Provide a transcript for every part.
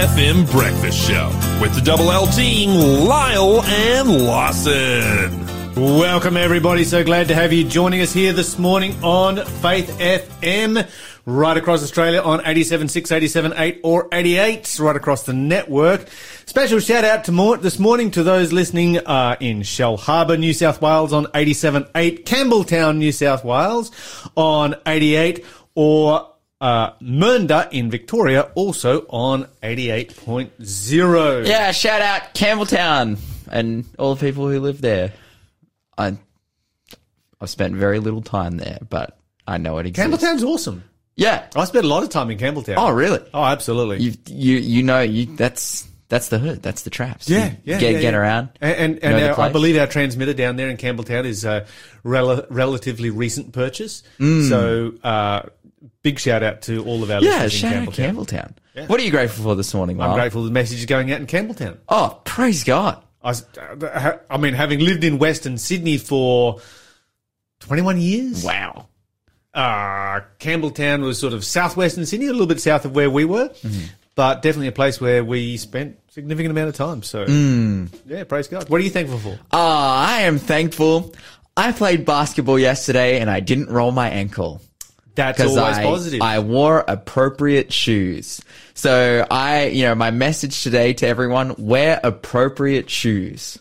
FM breakfast show with the double L team, Lyle and Lawson. Welcome, everybody. So glad to have you joining us here this morning on Faith FM, right across Australia on 87.6, 87.8 or 88, right across the network. Special shout out to this morning to those listening uh, in Shellharbour, New South Wales on 87.8, Campbelltown, New South Wales on 88, or uh, Mernda in Victoria, also on 88.0. Yeah, shout out Campbelltown and all the people who live there. I, I've spent very little time there, but I know it exists. Campbelltown's awesome. Yeah. I spent a lot of time in Campbelltown. Oh, really? Oh, absolutely. You you you know you that's that's the hood. That's the traps. Yeah, yeah, Get yeah, get yeah. around. And and, and our, I believe our transmitter down there in Campbelltown is a rel- relatively recent purchase. So uh, big shout out to all of our Mm. Yeah, listeners shout in out Campbelltown. Campbelltown. What are you grateful for this morning, I'm grateful the message is going out in Campbelltown. Oh, praise God. I, uh, I mean, having lived in Western Sydney for 21 years, Wow. uh, Campbelltown was sort of southwestern Sydney, a little bit south of where we were, Mm-hmm. But definitely a place where we spent significant amount of time. So, Mm. yeah, praise God. What are you thankful for? Oh, I am thankful. I played basketball yesterday and I didn't roll my ankle. That's always I, positive. I wore appropriate shoes. So I, you know, my message today to everyone, wear appropriate shoes.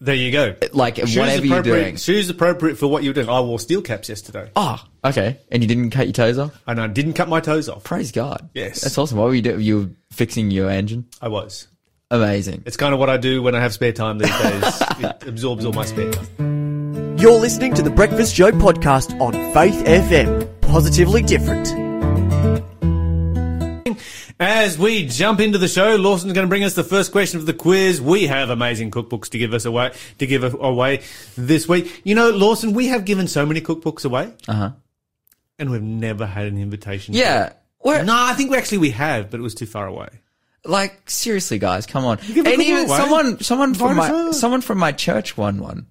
There you go. Like Shoes whatever you're appropriate- doing. Shoes appropriate for what you're doing. I wore steel caps yesterday, Oh, okay. And you didn't cut your toes off? and I didn't cut my toes off. Praise God. Yes. That's awesome. What were you doing? You were fixing your engine? I was. Amazing. It's kind of what I do when I have spare time these days. it absorbs all my spare time. You're listening to the Breakfast Show podcast on Faith FM. Positively different. As we jump into the show, Lawson's going to bring us the first question of the quiz. We have amazing cookbooks to give us away to give away this week. You know, Lawson, we have given so many cookbooks away, Uh huh. and we've never had an invitation. Yeah. No, I think we actually we have, but it was too far away. like seriously, guys, come on. And even away. someone, someone from my, someone from my church won one,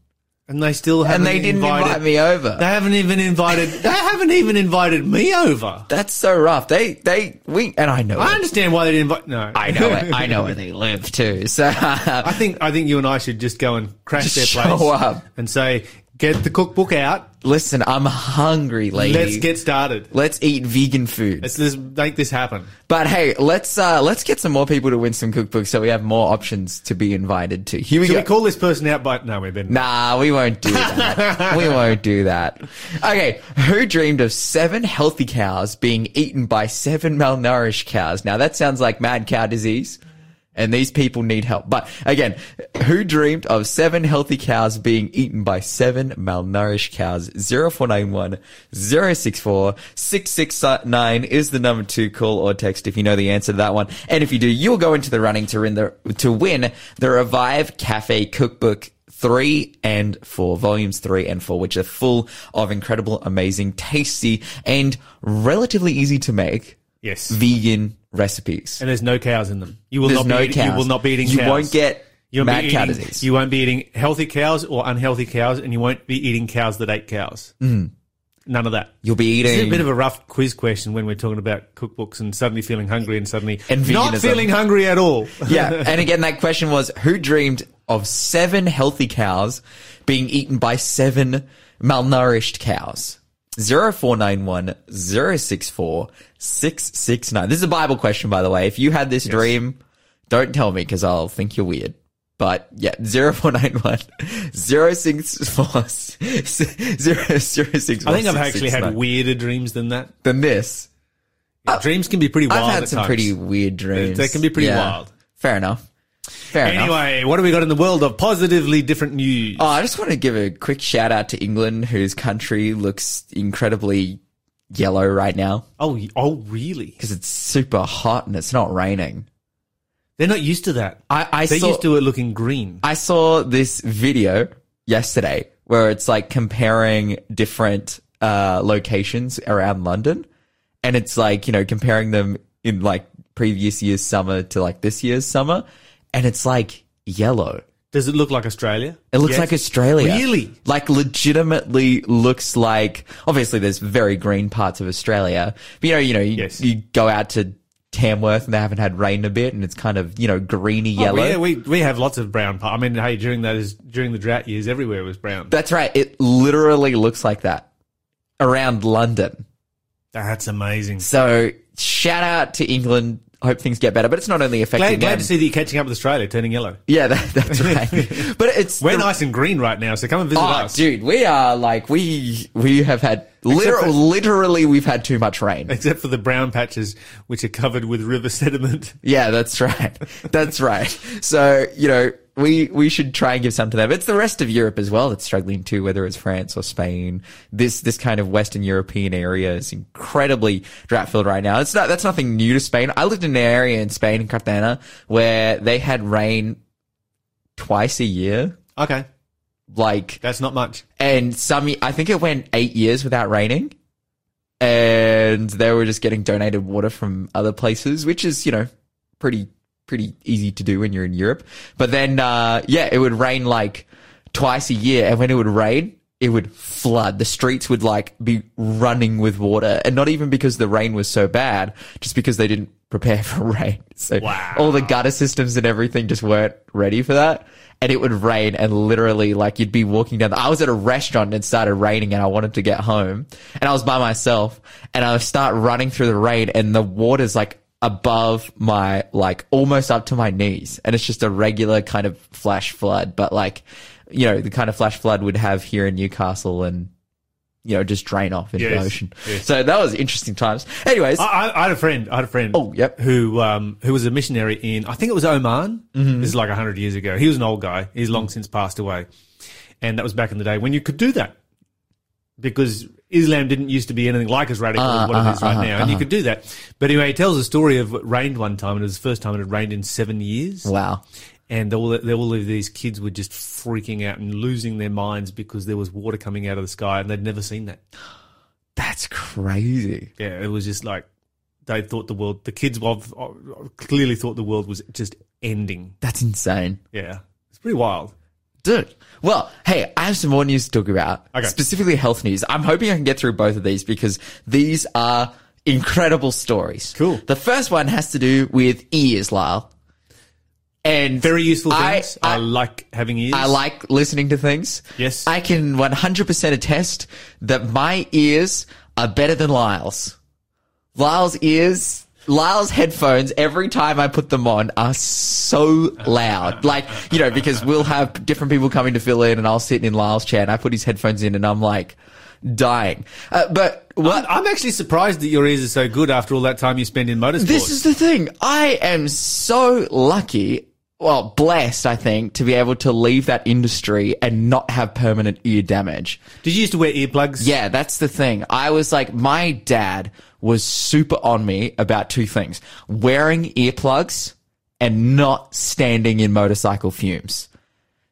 And they still haven't. and they didn't invited, invite me over. They haven't even invited. they haven't even invited me over. That's so rough. They, they, we, and I know. I it. understand why they didn't invite. No, I know it. I know where they live too. So I think I think you and I should just go and crash Just their place show up. and say, "Get the cookbook out. listen, I'm hungry, lady. Let's get started. let's eat vegan food. Let's, let's make this happen." But hey, let's uh let's get some more people to win some cookbooks so we have more options to be invited to. Here we Should go. we call this person out by? No, we've been. Nah, we won't do that. we won't do that. Okay, who dreamed of seven healthy cows being eaten by seven malnourished cows? Now that sounds like mad cow disease. And these people need help. But again, who dreamed of seven healthy cows being eaten by seven malnourished cows? 0491 064 669 is the number to call or text if you know the answer to that one. And if you do, you'll go into the running to win the, to win the Revive Cafe Cookbook three and four, volumes three and four, which are full of incredible, amazing, tasty, and relatively easy to make Yes, vegan recipes. and there's no cows in them. You will There's not no be. Eating, cows. You will not be eating. You cows. won't get You won't be mad cow eating- disease. You won't be eating healthy cows or unhealthy cows, and you won't be eating cows that ate cows. Mm. None of that. You'll be This is eating. a bit of a rough quiz question when we're talking about cookbooks and suddenly feeling hungry and suddenly And not veganism. feeling hungry at all. yeah. And again, that question was who dreamed of seven healthy cows being eaten by seven malnourished cows? 0491 064 669. This is a Bible question, by the way. If you had this dream, don't tell me because I'll think you're weird. But yeah, 0491 064 064 I think I've actually had weirder dreams than that. than this. Yeah, dreams can be pretty wild. I've had some times. pretty weird dreams. They can be pretty Yeah. wild. Fair enough. Fair enough. Anyway, what do we got in the world of positively different news? Oh, I just want to give a quick shout out to England, whose country looks incredibly yellow right now Oh, oh, really? because it's super hot and it's not raining. They're not used to that. I, I They're saw used to it looking green. I saw this video yesterday where it's like comparing different uh, locations around London, and it's like you know comparing them in like previous year's summer to like this year's summer, and it's like yellow. Does it look like Australia? It looks Yes. like Australia. Really? Like legitimately looks like obviously there's very green parts of Australia. But you know, you know, you, Yes. you go out to Tamworth and they haven't had rain a bit and it's kind of, you know, greeny oh, yellow. Oh, yeah, we we have lots of brown. I mean, hey, during those during the drought years, everywhere was brown. That's right. It literally looks like that around London. That's amazing. So shout out to England. I hope things get better, but it's not only affecting Glad, glad them. to see that you're catching up with Australia, turning yellow. yeah, that, that's right. but it's We're the- nice and green right now, so come and visit Oh, us. dude, we are like we we have had liter- for- literally we've had too much rain. Except for the brown patches, which are covered with river sediment. Yeah, that's right. That's right. So, you know, we we should try and give some to them. It's the rest of Europe as well that's struggling too, whether it's France or Spain. This this kind of Western European area is incredibly drought filled right now. It's not that's nothing new to Spain. I lived in an area in Spain, in Cartagena, where they had rain twice a year. Okay, Like that's not much. and some I think it went eight years without raining, and they were just getting donated water from other places, which is you know pretty pretty easy to do when you're in Europe. But then uh, yeah, it would rain like twice a year, and when it would rain. It would flood. The streets would like be running with water, and not even because the rain was so bad, just because they didn't prepare for rain. So Wow. all the gutter systems and everything just weren't ready for that. And it would rain and literally like you'd be walking down. The, I was at a restaurant and it started raining and I wanted to get home and I was by myself and I would start running through the rain and the water's like above my, like almost up to my knees. And it's just a regular kind of flash flood, but like, you know, the kind of flash flood would have here in Newcastle and, you know, just drain off into the ocean. yes. So that was interesting times. Anyways. I, I, had a friend. I had a friend. Oh, yep. Who um who was a missionary in I think it was Oman. Mm-hmm. This is like hundred years ago. He was an old guy. He's long since passed away, and that was back in the day when you could do that because Islam didn't used to be anything like as radical Uh, as what it is uh-huh, right now, uh-huh, and you uh-huh. could do that. But anyway, he tells a story of it rained one time, and it was the first time it had rained in seven years. wow. and all all of these kids were just freaking out and losing their minds because there was water coming out of the sky, and they'd never seen that. That's crazy. Yeah, it was just like they thought the world. The kids clearly thought the world was just ending. That's insane. Yeah, it's pretty wild. Dude. Well, hey, I have some more news to talk about. Okay. Specifically health news. I'm hoping I can get through both of these because these are incredible stories. Cool. The first one has to do with ears, Lyle. And Very useful I- things. I, I- like having ears. I like listening to things. Yes. I can 100% attest that my ears are better than Lyle's. Lyle's ears, Lyle's headphones, every time I put them on, are so loud. Like, you know, because we'll have different people coming to fill in and I'll sit in Lyle's chair and I put his headphones in and I'm like dying. Uh, but what, I'm, I'm actually surprised that your ears are so good after all that time you spend in motorsports. this is the thing. I am so lucky, well, blessed, I think, to be able to leave that industry and not have permanent ear damage. Did you used to wear earplugs? Yeah, that's the thing. I was like, my dad was super on me about two things wearing earplugs and not standing in motorcycle fumes.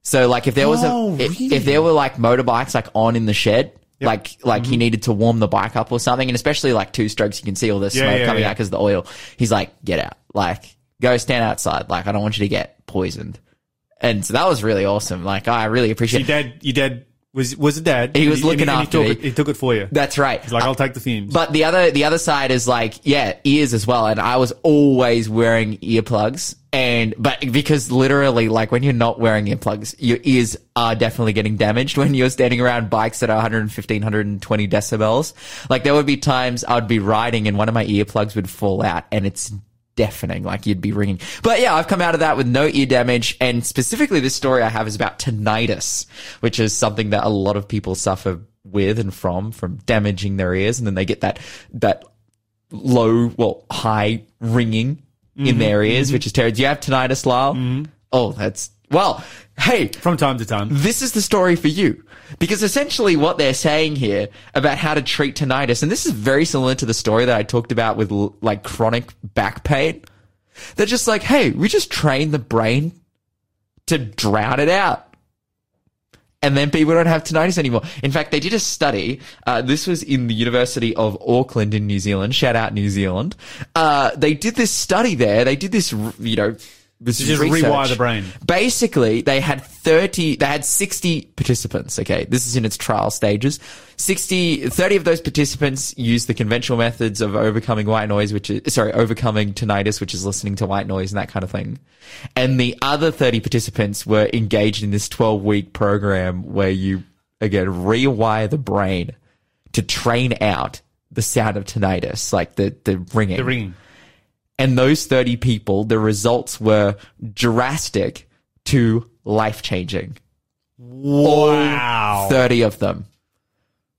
So, like, if there was Oh, a, if, really? if there were like motorbikes like on in the shed, like, like Mm-hmm. he needed to warm the bike up or something, and especially like two strokes, you can see all the smoke yeah, coming yeah. out because of the oil. He's like, get out. Like, go stand outside. Like, I don't want you to get poisoned. And so that was really awesome. Like, I really appreciate Your dad, your dad was was a dad. He was And looking and after he me. took, it, he took it for you. That's right. He's like, I'll take the fumes. But the other the other side is like, yeah, ears as well. And I was always wearing earplugs. And but because literally, like when you're not wearing earplugs, your ears are definitely getting damaged when you're standing around bikes that are 115, 120 decibels. Like there would be times I would be riding and one of my earplugs would fall out and it's deafening, like you'd be ringing. But yeah, I've come out of that with no ear damage. And specifically this story I have is about tinnitus, which is something that a lot of people suffer with and from, from damaging their ears. And then they get that, that low, well, high ringing in mm-hmm. their ears, mm-hmm. which is terrible. Do you have tinnitus, Lyle? Mm-hmm. Oh, that's, well, hey, From time to time. this is the story for you. Because essentially what they're saying here about how to treat tinnitus, and this is very similar to the story that I talked about with like chronic back pain. They're just like, hey, we just train the brain to drown it out. And then people don't have tinnitus anymore. In fact, they did a study. Uh, this was in the University of Auckland in New Zealand. Shout out New Zealand. Uh, they did this study there. They did this, you know, this is just research. rewire the brain. Basically, they had 30, they had 60 participants. Okay. This is in its trial stages. 60, 30 of those participants used the conventional methods of overcoming white noise, which is, sorry, overcoming tinnitus, which is listening to white noise and that kind of thing. And the other 30 participants were engaged in this 12 week program where you, again, rewire the brain to train out the sound of tinnitus, like the, the ringing. The ringing. And those 30 people, the results were drastic to life changing. Wow. 30 of them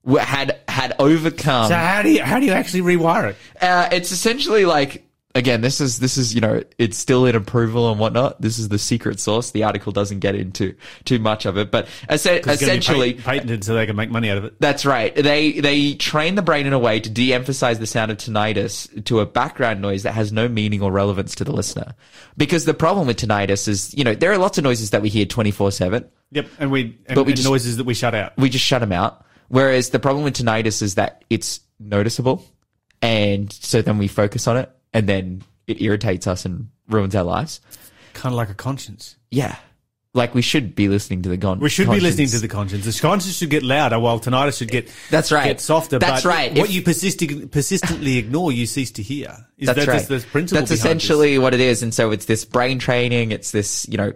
had, had overcome. So how do you how do you actually rewire it? Uh, it's essentially like, again, this is, this is, you know, it's still in approval and whatnot. This is the secret sauce. The article doesn't get into too much of it, but be essentially, pat- patented so they can make money out of it. That's right. They they train the brain in a way to de-emphasize the sound of tinnitus to a background noise that has no meaning or relevance to the listener. Because the problem with tinnitus is, you know, there are lots of noises that we hear 24/7. Yep, and we and, But we just- noises that we shut out. We just shut them out. Whereas the problem with tinnitus is that it's noticeable and so then we focus on it and then it irritates us and ruins our lives. Kind of like a conscience. Yeah. Like we should be listening to the gon. We should be listening to conscience. the conscience. The conscience should get louder, while tinnitus should get That's right. get softer. That's but right. What If- you persist- persistently ignore, you cease to hear. Is That's that, right. That's the principle. That's behind this. essentially what it is. And so it's this brain training. It's this, you know,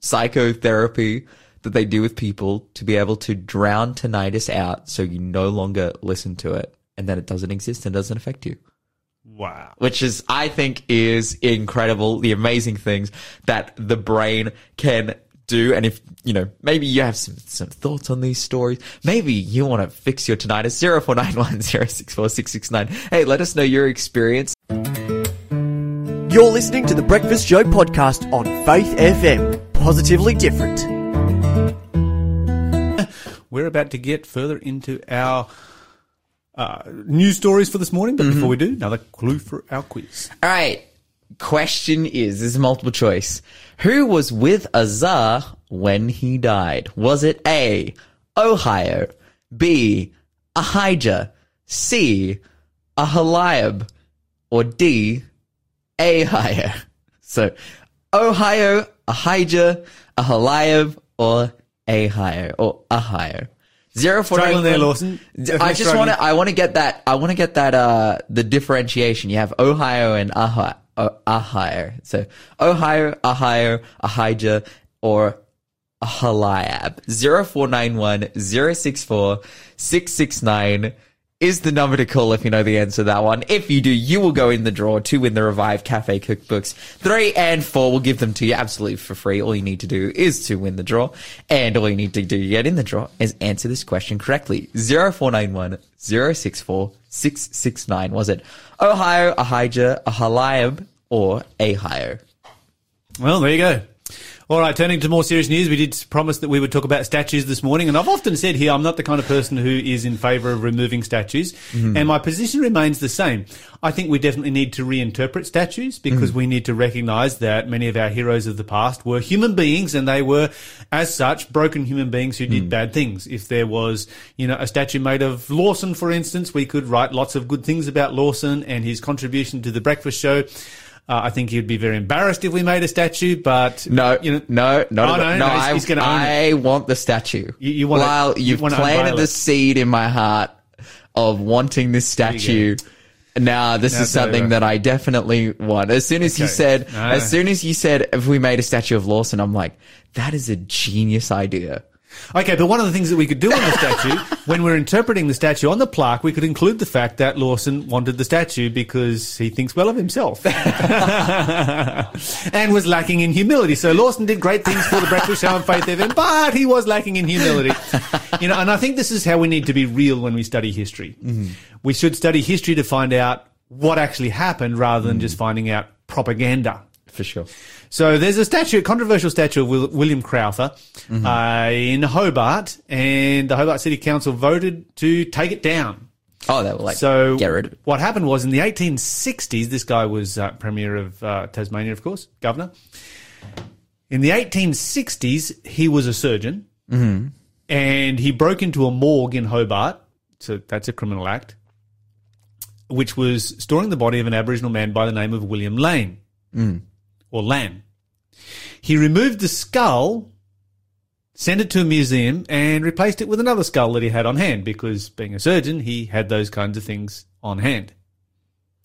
psychotherapy that they do with people to be able to drown tinnitus out so you no longer listen to it and that it doesn't exist and doesn't affect you. Wow. Which is, I think, is incredible. The amazing things that the brain can do. And if, you know, maybe you have some, some thoughts on these stories, maybe you want to fix your tinnitus, 0491 064 669. Hey, let us know your experience. You're listening to the Breakfast Show podcast on Faith FM. Positively different. We're about to get further into our uh, news stories for this morning, but Mm-hmm. before we do, another clue for our quiz. All right. Question is, this is multiple choice. Who was with Uzzah when he died? Was it A, Ohio, B, Ahijah, C, Ahaliab, or D, Ahio? So, Ohio, Ahijah, Ahaliab, or Ahio, or Ahio. Zero for there, Lawson. I just want to. I want to get that. I want to get that. Uh, the differentiation. You have Ohio and Ohio. Ohio. Uh, so Ohio, Ohio, Ahijah, or Ahaliab. Zero four nine one zero six four six six nine is the number to call if you know the answer to that one. If you do, you will go in the draw to win the Revive Cafe cookbooks. Three and four will give them to you absolutely for free. All you need to do is to win the draw. And all you need to do to get in the draw is answer this question correctly. 0491 064 669. Was it Ohio, Ahijah, Ahaliab, or Ahio? Well, there you go. All right, turning to more serious news, we did promise that we would talk about statues this morning, and I've often said here I'm not the kind of person who is in favour of removing statues, mm-hmm. and my position remains the same. I think we definitely need to reinterpret statues because mm. we need to recognise that many of our heroes of the past were human beings, and they were, as such, broken human beings who did mm. bad things. If there was, you know, a statue made of Lawson, for instance, we could write lots of good things about Lawson and his contribution to the breakfast show. Uh, I think he'd be very embarrassed if we made a statue, but No, you know, no, not Oh, no, no, no, he's- I, he's gonna. I want the statue. You- you Lyle, you you've wanna planted the seed in my heart of wanting this statue. Now, this Now is something that I definitely want. As soon as you said, No. as soon as you said, if we made a statue of Lawson, I'm like, that is a genius idea. Okay, but one of the things that we could do on the statue, when we're interpreting the statue on the plaque, we could include the fact that Lawson wanted the statue because he thinks well of himself and was lacking in humility. So Lawson did great things for the Breakfast Show and Faith FM, but he was lacking in humility. You know, and I think this is how we need to be real when we study history. Mm-hmm. We should study history to find out what actually happened rather than mm. just finding out propaganda. For sure. So there's a statue, a controversial statue of William Crowther uh, in Hobart, and the Hobart City Council voted to take it down. Oh, they were like, So get rid of it. what happened was in the 1860s, this guy was uh, Premier of uh, Tasmania, of course, Governor. In the 1860s, he was a surgeon, and he broke into a morgue in Hobart. So that's a criminal act, which was storing the body of an Aboriginal man by the name of William Lanne or Lamb. He removed the skull, sent it to a museum, and replaced it with another skull that he had on hand because, being a surgeon, he had those kinds of things on hand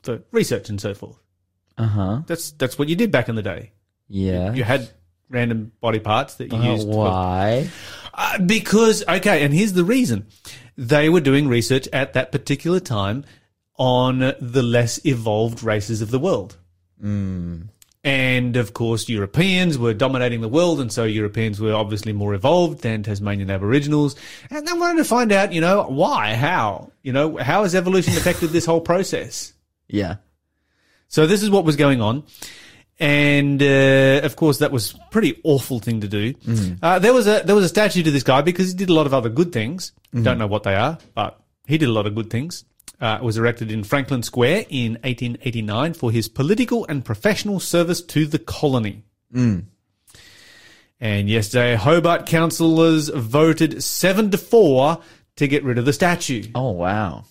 for research and so forth. Uh huh. That's that's what you did back in the day. Yeah. You had random body parts that you Uh, used. for- why? Uh, because okay, and here's the reason: they were doing research at that particular time on the less evolved races of the world. And of course, Europeans were dominating the world, and so Europeans were obviously more evolved than Tasmanian Aboriginals. And they wanted to find out, you know, why, how, you know, how has evolution affected this whole process? Yeah. So this is what was going on. And uh, of course, that was a pretty awful thing to do. Uh, there was a there was a statue to this guy because he did a lot of other good things. Don't know what they are, but he did a lot of good things. Uh, was erected in Franklin Square in 1889 for his political and professional service to the colony. And yesterday, Hobart councillors voted seven to four to get rid of the statue. Oh wow.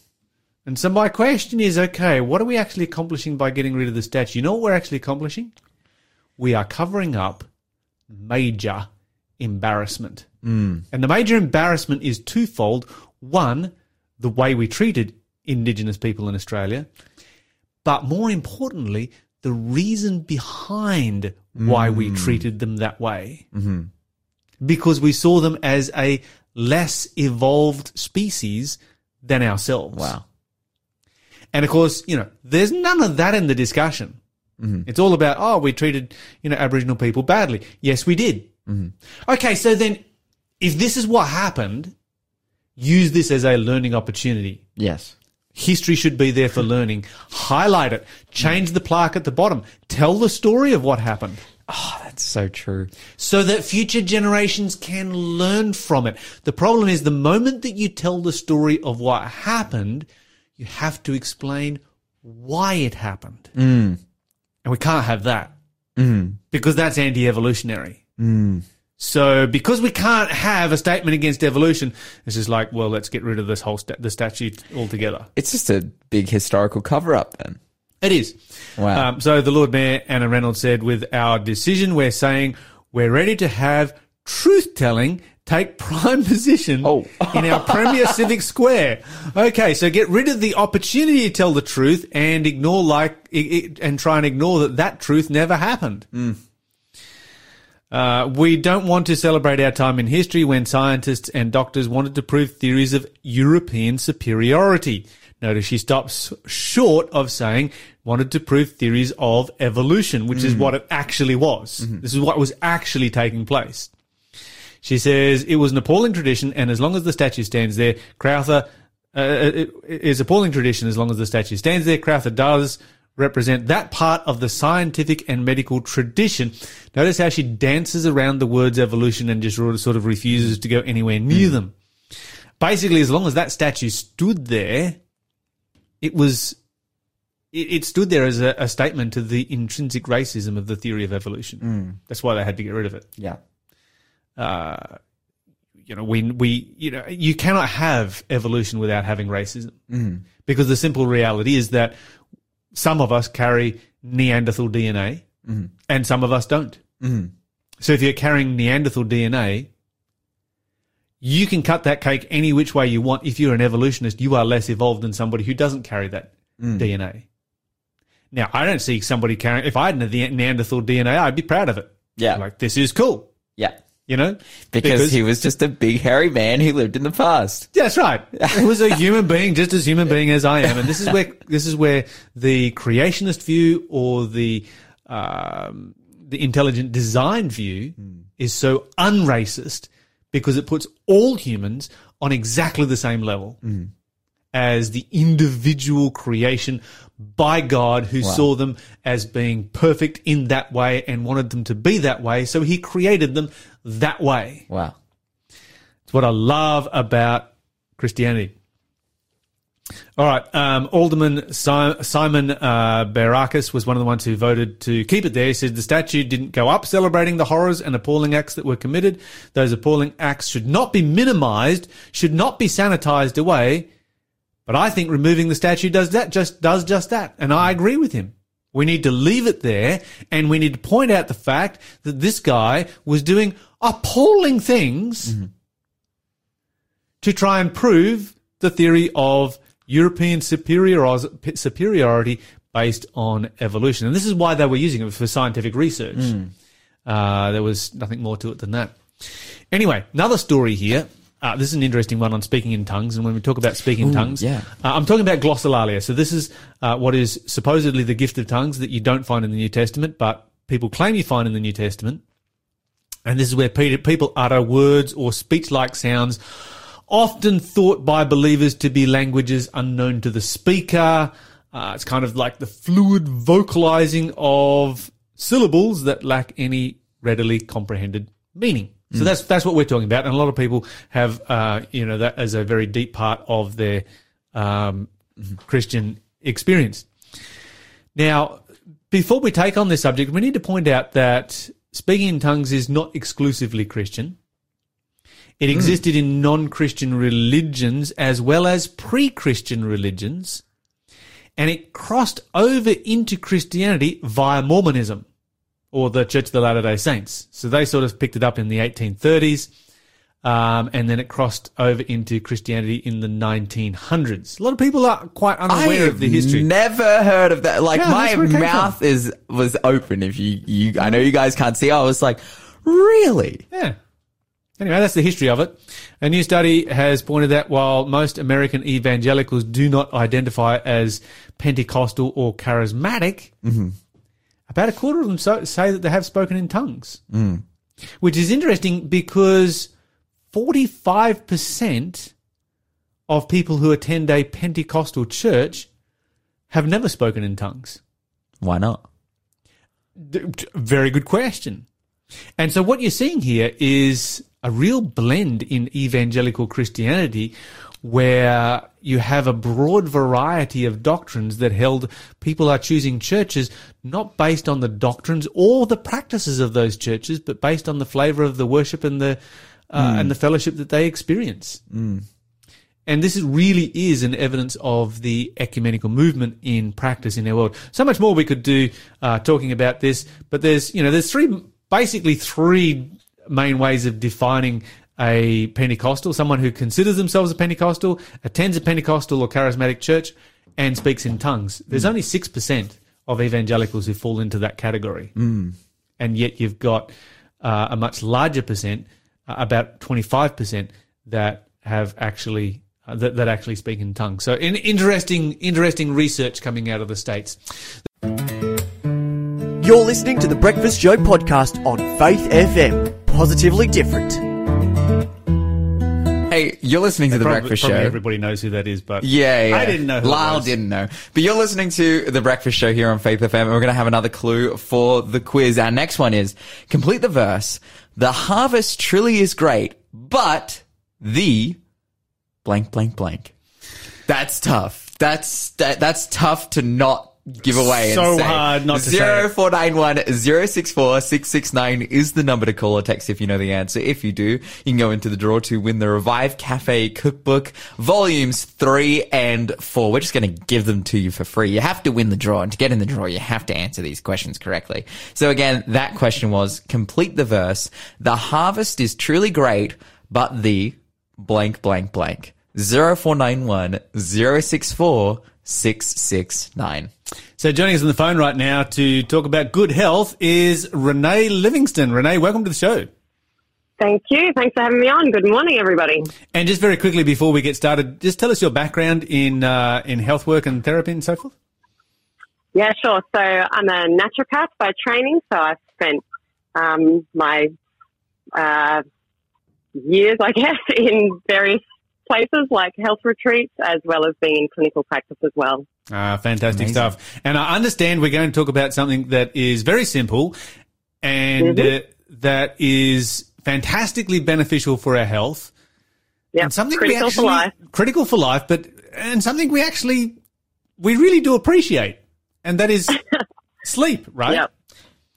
And so my question is, okay, what are we actually accomplishing by getting rid of the statue? You know what we're actually accomplishing? We are covering up major embarrassment. Mm. And the major embarrassment is twofold. One, the way we treated Indigenous people in Australia, but more importantly, the reason behind why we mm. treated them that way. Mm-hmm. Because we saw them as a less evolved species than ourselves. Wow. And of course, you know, there's none of that in the discussion. Mm-hmm. It's all about, oh, we treated, you know, Aboriginal people badly. Yes, we did. Mm-hmm. Okay, so then if this is what happened, use this as a learning opportunity. Yes. History should be there for learning. Highlight it. Change the plaque at the bottom. Tell the story of what happened Oh, That's so true. so that future generations can learn from it. The problem is the moment that you tell the story of what happened, you have to explain why it happened. Mm. And we can't have that mm. because that's anti-evolutionary. Mm. So because we can't have a statement against evolution, it's just like, well, let's get rid of this whole sta- the statute altogether. It's just a big historical cover up then. It is. Wow. Um, so the Lord Mayor, Anna Reynolds, said, with our decision, we're saying we're ready to have truth telling take prime position Oh. in our premier civic square. Okay, so get rid of the opportunity to tell the truth and ignore like, and try and ignore that that truth never happened. Uh, we don't want to celebrate our time in history when scientists and doctors wanted to prove theories of European superiority. Notice she stops short of saying wanted to prove theories of evolution, which is what it actually was. This is what was actually taking place. She says it was an appalling tradition, and as long as the statue stands there, Crowther uh, it is appalling tradition. As long as the statue stands there, Crowther does represent that part of the scientific and medical tradition. Notice how she dances around the words evolution and just sort of refuses to go anywhere near hmm. them. Basically, as long as that statue stood there, it was it, it stood there as a, a statement to the intrinsic racism of the theory of evolution. Hmm. That's why they had to get rid of it Yeah. uh, you know, we, we, you know, you cannot have evolution without having racism. Hmm. Because the simple reality is that some of us carry Neanderthal DNA mm-hmm. and some of us don't. Mm-hmm. So if you're carrying Neanderthal DNA, you can cut that cake any which way you want. If you're an evolutionist, you are less evolved than somebody who doesn't carry that mm. DNA. Now, I don't see somebody carrying, if I had Ne- Neanderthal DNA, I'd be proud of it. Yeah. Like, this is cool. Yeah. You know? Because, he was just a big hairy man who lived in the past. Yeah, that's right. He was a human being, just as human being as I am, and this is where this is where the creationist view or the um, the intelligent design view is so unracist because it puts all humans on exactly the same level as the individual creation by God who saw them as being perfect in that way and wanted them to be that way. So he created them that way. Wow. It's what I love about Christianity. All right, um, Alderman si- Simon uh, Behrakis was one of the ones who voted to keep it there. He said the statue didn't go up celebrating the horrors and appalling acts that were committed. Those appalling acts should not be minimised, should not be sanitised away. But I think removing the statue does that, just does just that, and I agree with him. We need to leave it there and we need to point out the fact that this guy was doing appalling things to try and prove the theory of European superiori- superiority based on evolution. And this is why they were using it for scientific research. Uh, there was nothing more to it than that. Anyway, another story here. Uh, this is an interesting one on speaking in tongues. And when we talk about speaking in tongues, yeah. uh, I'm talking about glossolalia. So this is uh, what is supposedly the gift of tongues that you don't find in the New Testament, but people claim you find in the New Testament. And this is where pe- people utter words or speech-like sounds often thought by believers to be languages unknown to the speaker. Uh, it's kind of like the fluid vocalizing of syllables that lack any readily comprehended meaning. So that's that's what we're talking about, and a lot of people have uh, you know that as a very deep part of their um, Christian experience. Now, before we take on this subject, we need to point out that speaking in tongues is not exclusively Christian. It existed in non-Christian religions as well as pre-Christian religions, and it crossed over into Christianity via Mormonism or the Church of the Latter Day Saints. So they sort of picked it up in the 1830s, um, and then it crossed over into Christianity in the 1900s. A lot of people are quite unaware of the history. Never heard of that. Like Yeah, my that's where it came mouth is was open. If you you, I know you guys can't see. I was like, really? Yeah. Anyway, that's the history of it. A new study has pointed that while most American evangelicals do not identify as Pentecostal or charismatic, about a quarter of them so, say that they have spoken in tongues. Hmm. Which is interesting because 45% of people who attend a Pentecostal church have never spoken in tongues. Why not? Very good question. And so what you're seeing here is a real blend in evangelical Christianity where you have a broad variety of doctrines that held people are choosing churches not based on the doctrines or the practices of those churches, but based on the flavor of the worship and the uh, and the fellowship that they experience. And this is really is an evidence of the ecumenical movement in practice in our world. So much more we could do uh, talking about this, but there's you know there's three basically three main ways of defining a Pentecostal: someone who considers themselves a Pentecostal, attends a Pentecostal or charismatic church, and speaks in tongues. There's only six percent of evangelicals who fall into that category, mm. and yet you've got uh, a much larger percent, uh, about twenty five percent, that have actually uh, that, that actually speak in tongues. So, in, interesting, interesting research coming out of the states. You're listening to the Breakfast Show podcast on Faith FM. Positively different. Hey, you're listening to the Probably- Breakfast probably Show. Everybody knows who that is, but Yeah, yeah. I didn't know. Who Lyle didn't know. But you're listening to the Breakfast Show here on Faith FM, and we're going to have another clue for the quiz. Our next one is complete the verse. The harvest truly is great, but the blank, blank, blank. That's tough. That's that, that's tough to not give away. So hard not to say. Zero four nine one zero six four six six nine is the number to call or text if you know the answer. If you do, you can go into the draw to win the Revive Cafe Cookbook volumes three and four. We're just going to give them to you for free. You have to win the draw, and to get in the draw, you have to answer these questions correctly. So again, that question was complete the verse. The harvest is truly great, but the blank blank blank. 0491 064 669. So, joining us on the phone right now to talk about good health is Renee Livingston. Renee, welcome to the show. Thank you. Thanks for having me on. Good morning, everybody. And just very quickly before we get started, just tell us your background in uh, in health work and therapy and so forth. Yeah, sure. So I'm a naturopath by training. So I've spent um, my uh, years, I guess, in various places like health retreats as well as being in clinical practice as well. Ah, fantastic stuff. And I understand we're going to talk about something that is very simple and uh, that is fantastically beneficial for our health. Yeah, and something critical we actually for life. critical for life, but and something we actually we really do appreciate, and that is sleep, right? Yep,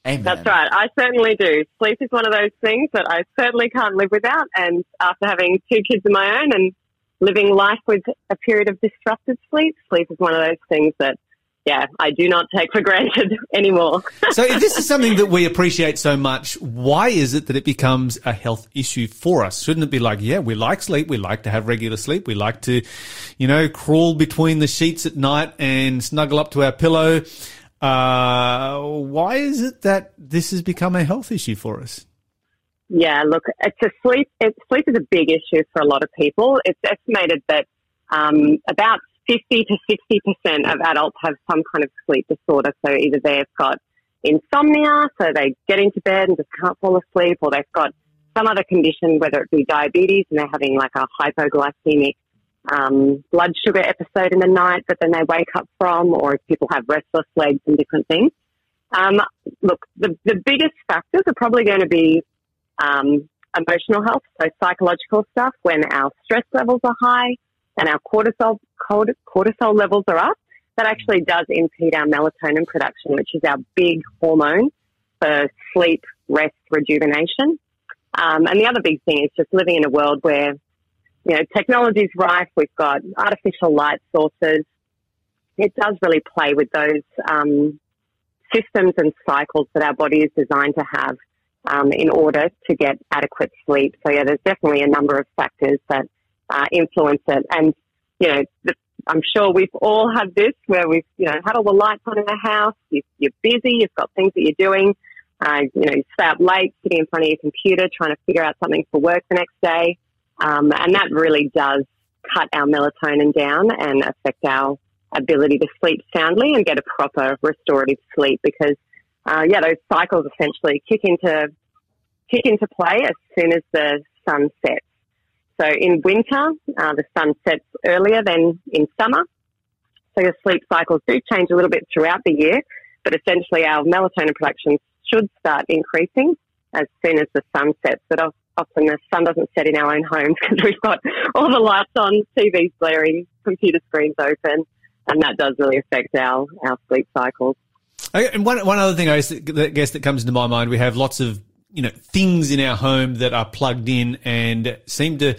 Amen. that's right. I certainly do. Sleep is one of those things that I certainly can't live without. And after having two kids of my own and living life with a period of disrupted sleep, sleep is one of those things that yeah, I do not take for granted anymore. so if this is something that we appreciate so much, why is it that it becomes a health issue for us? Shouldn't it be like, yeah, we like sleep, we like to have regular sleep, we like to, you know, crawl between the sheets at night and snuggle up to our pillow. Uh, why is it that this has become a health issue for us? Yeah, look, it's a sleep. It, sleep is a big issue for a lot of people. It's estimated that um, about 50 to 60% of adults have some kind of sleep disorder. So either they've got insomnia, so they get into bed and just can't fall asleep, or they've got some other condition, whether it be diabetes and they're having like a hypoglycemic um, blood sugar episode in the night that then they wake up from, or if people have restless legs and different things. Um, look, the, the biggest factors are probably going to be um, emotional health, so psychological stuff when our stress levels are high and our cortisol cortisol levels are up. That actually does impede our melatonin production, which is our big hormone for sleep, rest, rejuvenation. Um, and the other big thing is just living in a world where you know technology is rife. We've got artificial light sources. It does really play with those um, systems and cycles that our body is designed to have um, in order to get adequate sleep. So yeah, there's definitely a number of factors that uh, influence it. And you know, the, I'm sure we've all had this where we've you know had all the lights on in the house. You, you're busy. You've got things that you're doing. Uh, you know, you stay up late, sitting in front of your computer, trying to figure out something for work the next day, um, and that really does cut our melatonin down and affect our ability to sleep soundly and get a proper restorative sleep because uh, yeah, those cycles essentially kick into kick into play as soon as the sun sets. So in winter, uh, the sun sets earlier than in summer. So your sleep cycles do change a little bit throughout the year, but essentially our melatonin production should start increasing as soon as the sun sets. But often the sun doesn't set in our own homes because we've got all the lights on, TVs blaring, computer screens open, and that does really affect our, our sleep cycles. And one one other thing I guess that comes into my mind, we have lots of you know things in our home that are plugged in and seem to.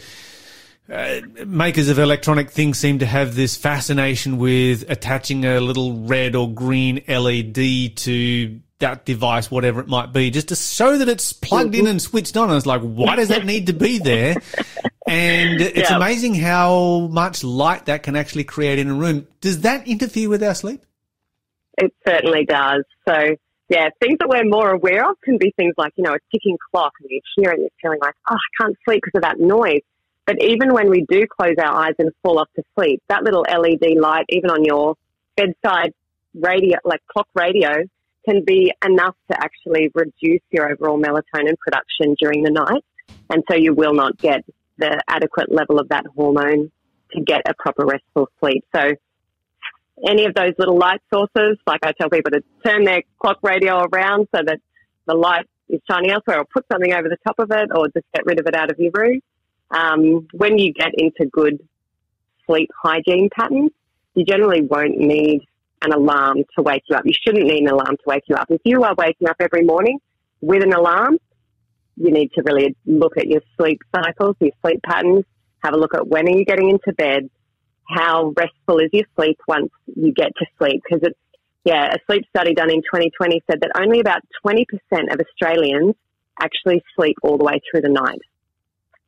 Uh, makers of electronic things seem to have this fascination with attaching a little red or green LED to that device, whatever it might be, just to show that it's plugged in and switched on. And it's like, why does that need to be there? And it's yeah. amazing how much light that can actually create in a room. Does that interfere with our sleep? It certainly does. So, yeah, things that we're more aware of can be things like, you know, a ticking clock and you hear it and you're feeling like, oh, I can't sleep because of that noise. But even when we do close our eyes and fall off to sleep, that little LED light, even on your bedside radio, like clock radio, can be enough to actually reduce your overall melatonin production during the night. And so you will not get the adequate level of that hormone to get a proper restful sleep. So any of those little light sources. Like I tell people to turn their clock radio around so that the light is shining elsewhere or put something over the top of it or just get rid of it out of your room. Um, when you get into good sleep hygiene patterns, you generally won't need an alarm to wake you up. You shouldn't need an alarm to wake you up. If you are waking up every morning with an alarm, you need to really look at your sleep cycles, your sleep patterns, have a look at when are you getting into bed, how restful is your sleep once you get to sleep? Because it's, yeah, a sleep study done in 2020 said that only about 20% of Australians actually sleep all the way through the night.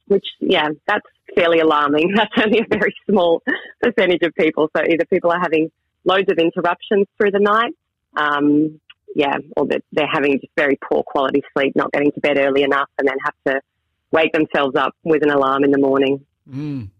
Which, yeah, that's fairly alarming. That's only a very small percentage of people. So either people are having loads of interruptions through the night, um, yeah, or that they're having just very poor quality sleep, not getting to bed early enough, and then have to wake themselves up with an alarm in the morning. Mm.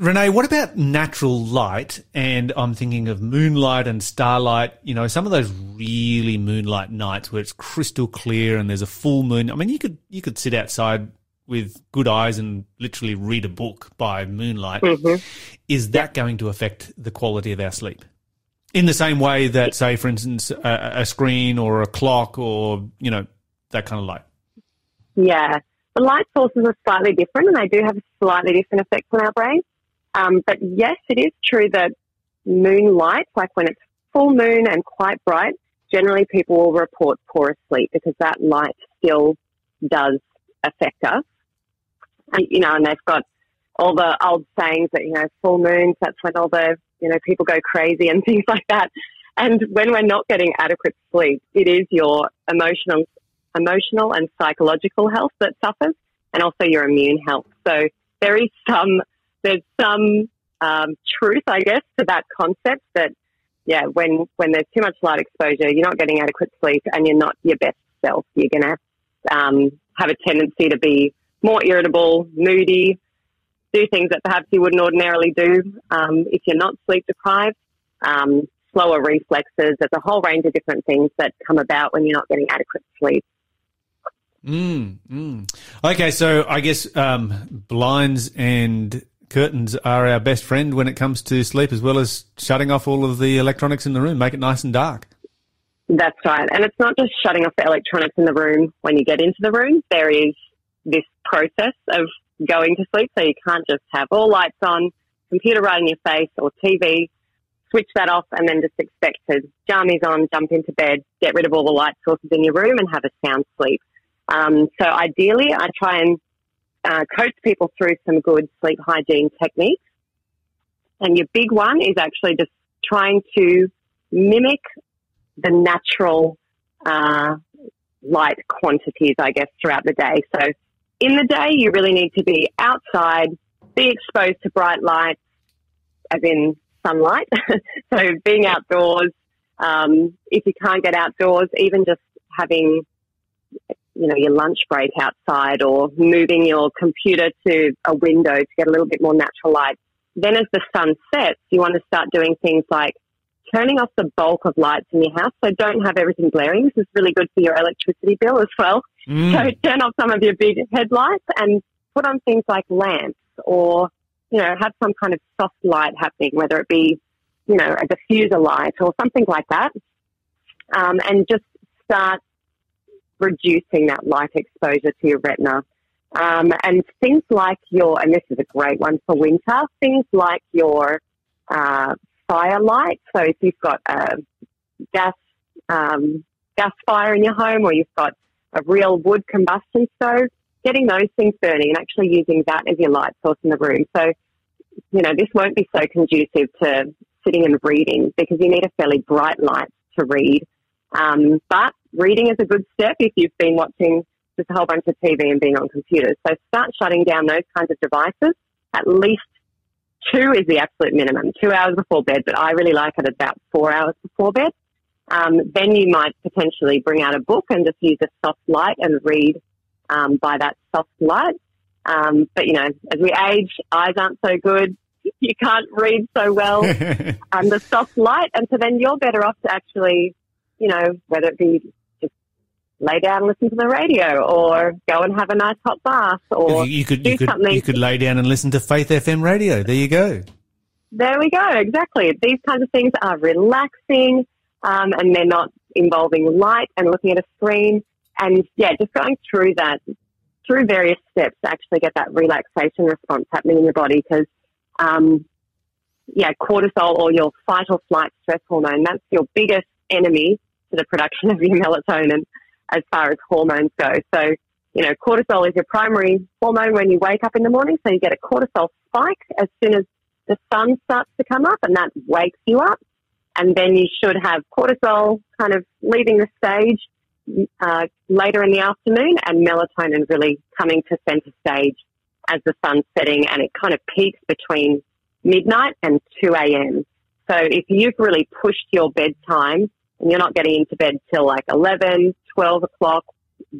Renee, what about natural light? And I'm thinking of moonlight and starlight. You know, some of those really moonlight nights where it's crystal clear and there's a full moon. I mean, you could you could sit outside with good eyes and literally read a book by moonlight. Mm-hmm. Is that going to affect the quality of our sleep? In the same way that, say, for instance, a, a screen or a clock or you know that kind of light. Yeah, the light sources are slightly different, and they do have a slightly different effects on our brain. Um, but yes, it is true that moonlight, like when it's full moon and quite bright, generally people will report poor sleep because that light still does affect us. You know, and they've got all the old sayings that, you know, full moons, that's when all the, you know, people go crazy and things like that. And when we're not getting adequate sleep, it is your emotional, emotional and psychological health that suffers and also your immune health. So there is some, there's some, um, truth, I guess, to that concept that, yeah, when, when there's too much light exposure, you're not getting adequate sleep and you're not your best self. You're going to, um, have a tendency to be more irritable, moody, do things that perhaps you wouldn't ordinarily do um, if you're not sleep deprived. Um, slower reflexes. There's a whole range of different things that come about when you're not getting adequate sleep. Mm, mm. Okay, so I guess um, blinds and curtains are our best friend when it comes to sleep, as well as shutting off all of the electronics in the room, make it nice and dark. That's right. And it's not just shutting off the electronics in the room when you get into the room. There is this process of going to sleep. So you can't just have all lights on, computer right in your face or TV, switch that off and then just expect to jammies on, jump into bed, get rid of all the light sources in your room and have a sound sleep. Um, so ideally I try and uh, coach people through some good sleep hygiene techniques. And your big one is actually just trying to mimic the natural uh, light quantities, I guess, throughout the day. So in the day, you really need to be outside, be exposed to bright lights, as in sunlight. so being outdoors, um, if you can't get outdoors, even just having, you know, your lunch break outside or moving your computer to a window to get a little bit more natural light. Then as the sun sets, you want to start doing things like turning off the bulk of lights in your house. So don't have everything blaring. This is really good for your electricity bill as well. Mm. So turn off some of your big headlights and put on things like lamps or, you know, have some kind of soft light happening, whether it be, you know, a diffuser light or something like that. Um, and just start reducing that light exposure to your retina. Um, and things like your, and this is a great one for winter, things like your uh, firelight. So if you've got a gas um, gas fire in your home, or you've got a real wood combustion stove, getting those things burning and actually using that as your light source in the room. So, you know, this won't be so conducive to sitting and reading because you need a fairly bright light to read. Um, but reading is a good step if you've been watching just a whole bunch of TV and being on computers. So start shutting down those kinds of devices at least two is the absolute minimum, two hours before bed, but I really like it about four hours before bed. Um, then you might potentially bring out a book and just use a soft light and read um, by that soft light. Um, but you know, as we age, eyes aren't so good. You can't read so well under soft light, and so then you're better off to actually, you know, whether it be just lay down and listen to the radio or go and have a nice hot bath or you could do you could something. you could lay down and listen to Faith FM radio. There you go. There we go. Exactly. These kinds of things are relaxing, um, and they're not involving light and looking at a screen. And yeah, just going through that, through various steps to actually get that relaxation response happening in your body because, um, yeah, cortisol or your fight or flight stress hormone, that's your biggest enemy to the production of your melatonin as far as hormones go. So, you know, cortisol is your primary hormone when you wake up in the morning. So you get a cortisol spike as soon as the sun starts to come up and that wakes you up. And then you should have cortisol kind of leaving the stage uh, later in the afternoon and melatonin really coming to center stage as the sun's setting and it kind of peaks between midnight and 2 a.m. So if you've really pushed your bedtime and you're not getting into bed till like 11, 12 o'clock,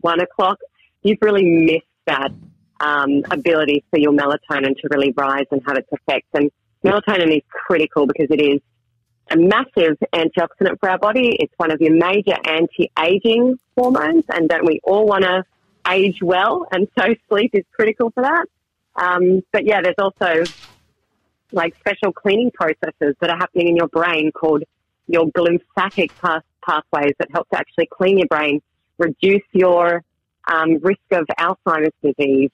1 o'clock, you've really missed that um, ability for your melatonin to really rise and have its effects. And melatonin is critical because it is a massive antioxidant for our body. It's one of your major anti-aging hormones, and don't we all want to age well? And so sleep is critical for that. Um, but yeah, there's also like special cleaning processes that are happening in your brain called your glymphatic path- pathways that help to actually clean your brain, reduce your um, risk of Alzheimer's disease.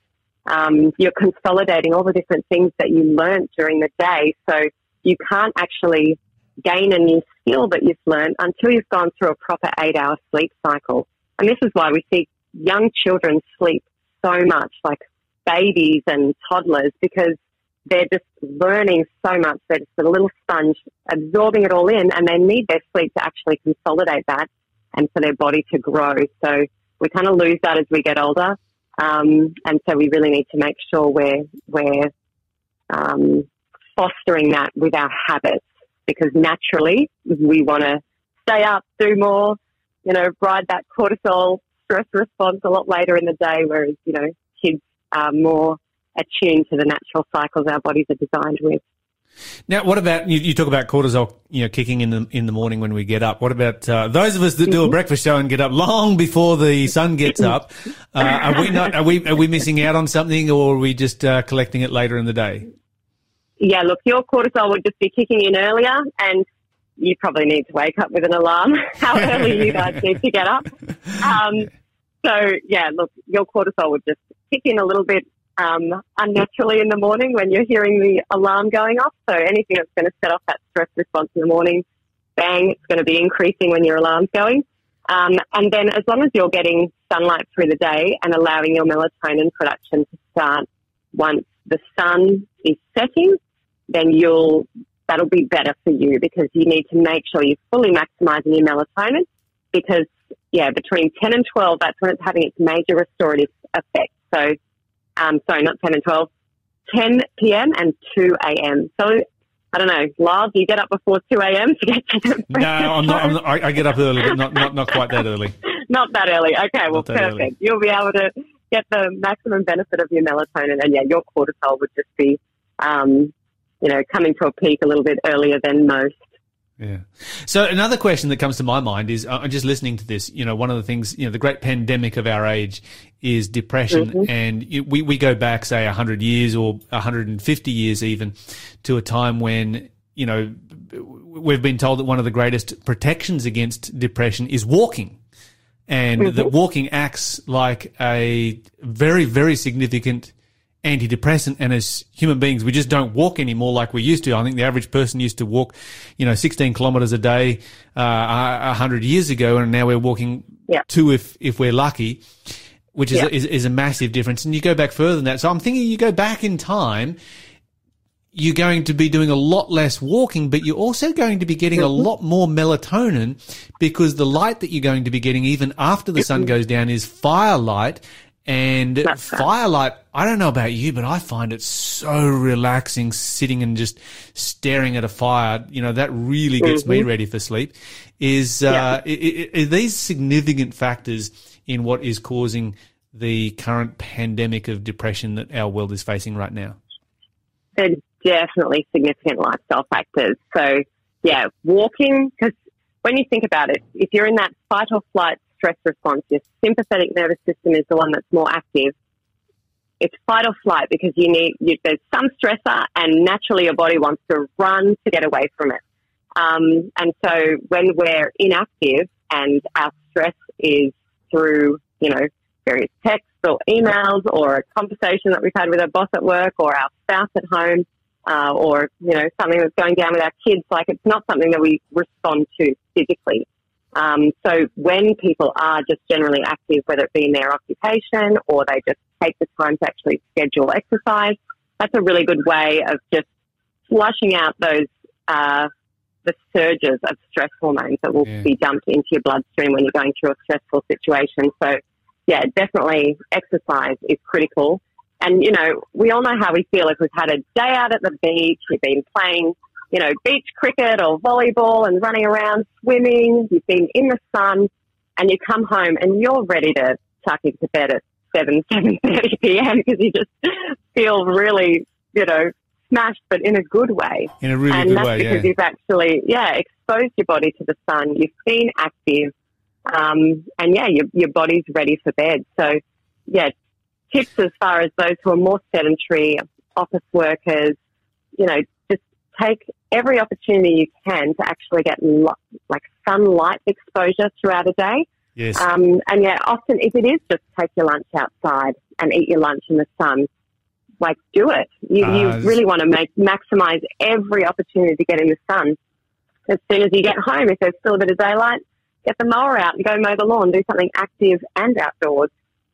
Um, you're consolidating all the different things that you learned during the day. So you can't actually gain a new skill that you've learned until you've gone through a proper eight hour sleep cycle. And this is why we see young children sleep so much, like babies and toddlers, because they're just learning so much. They're just a little sponge absorbing it all in and they need their sleep to actually consolidate that and for their body to grow. So we kind of lose that as we get older. Um, and so we really need to make sure we're, we're, um, fostering that with our habits because naturally we want to stay up, do more, you know, ride that cortisol stress response a lot later in the day, whereas, you know, kids are more attuned to the natural cycles our bodies are designed with. Now, what about you, you talk about cortisol, you know, kicking in the in the morning when we get up? What about uh, those of us that do a breakfast show and get up long before the sun gets up? Uh, are we not? Are we are we missing out on something, or are we just uh, collecting it later in the day? Yeah, look, your cortisol would just be kicking in earlier, and you probably need to wake up with an alarm. How early you guys need to get up? Um, so yeah, look, your cortisol would just kick in a little bit um, unnaturally in the morning when you're hearing the alarm going off. So anything that's going to set off that stress response in the morning, bang, it's going to be increasing when your alarm's going. Um, and then as long as you're getting sunlight through the day and allowing your melatonin production to start once the sun is setting, then you'll that'll be better for you because you need to make sure you're fully maximizing your melatonin because yeah, between 10 and 12, that's when it's having its major restorative effect. So um, sorry, not 10 and 12, 10 p.m. and 2 a.m. So I don't know, Lars, do you get up before 2 a.m. to get to the No, I'm not, I'm not, I I get up early, but not, not, not quite that early. Not that early. Okay, well, perfect. early. You'll be able to get the maximum benefit of your melatonin, and yeah, your cortisol would just be, um, you know, coming to a peak a little bit earlier than most. Yeah. So another question that comes to my mind is, uh, I'm just listening to this. You know, one of the things, you know, the great pandemic of our age is depression, and you, we we go back, say, hundred years or 150 years even, to a time when you know we've been told that one of the greatest protections against depression is walking. And that walking acts like a very, very significant antidepressant and as human beings we just don't walk anymore like we used to i think the average person used to walk you know 16 kilometers a day uh, a 100 years ago and now we're walking Yeah. two if if we're lucky which is, Yeah. is is a massive difference and you go back further than that so i'm thinking you go back in time you're going to be doing a lot less walking, but you're also going to be getting a lot more melatonin because the light that you're going to be getting even after the sun goes down is firelight. And That's firelight, I don't know about you, but I find it so relaxing sitting and just staring at a fire. You know, that really gets me ready for sleep. Is, uh, i- are these significant factors in what is causing the current pandemic of depression that our world is facing right now? they're definitely significant lifestyle factors. So, yeah, walking, because when you think about it, if you're in that fight or flight stress response, your sympathetic nervous system is the one that's more active. It's fight or flight because you need, you, there's some stressor and naturally your body wants to run to get away from it. Um, and so when we're inactive and our stress is through, you know, various texts or emails or a conversation that we've had with our boss at work or our spouse at home, uh, or, you know, something that's going down with our kids, like it's not something that we respond to physically. Um, so when people are just generally active, whether it be in their occupation or they just take the time to actually schedule exercise, that's a really good way of just flushing out those, uh, the surges of stress hormones that will Yeah. be dumped into your bloodstream when you're going through a stressful situation. So, yeah, definitely exercise is critical. And, you know, we all know how we feel if we've had a day out at the beach, we've been playing, you know, beach cricket or volleyball and running around, swimming, you've been in the sun, and you come home and you're ready to tuck into bed at 7, 7.30 p.m. because you just feel really, you know, smashed, but in a good way In a really and good that's way, because yeah. you've actually, yeah, exposed your body to the sun. You've been active, um, and yeah, your your body's ready for bed. So, yeah, tips as far as those who are more sedentary, office workers, you know, take every opportunity you can to actually get lo- like sunlight exposure throughout a day. Yes. Um, and yeah, often if it is just take your lunch outside and eat your lunch in the sun, like do it. You, Ah, you really want to make maximize every opportunity to get in the sun. As soon as you get home, if there's still a bit of daylight, get the mower out and go mow the lawn, do something active and outdoors.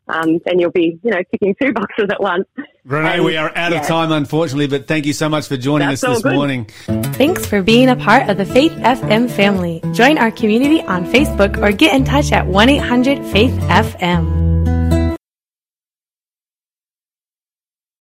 Um, then you'll be, you know, ticking two boxes at once. Renee, And, we are out yeah, of time, unfortunately, but thank you so much for joining That's us this good. morning. Thanks for being a part of the Faith FM family. Join our community on Facebook or get in touch at 1 800 Faith FM.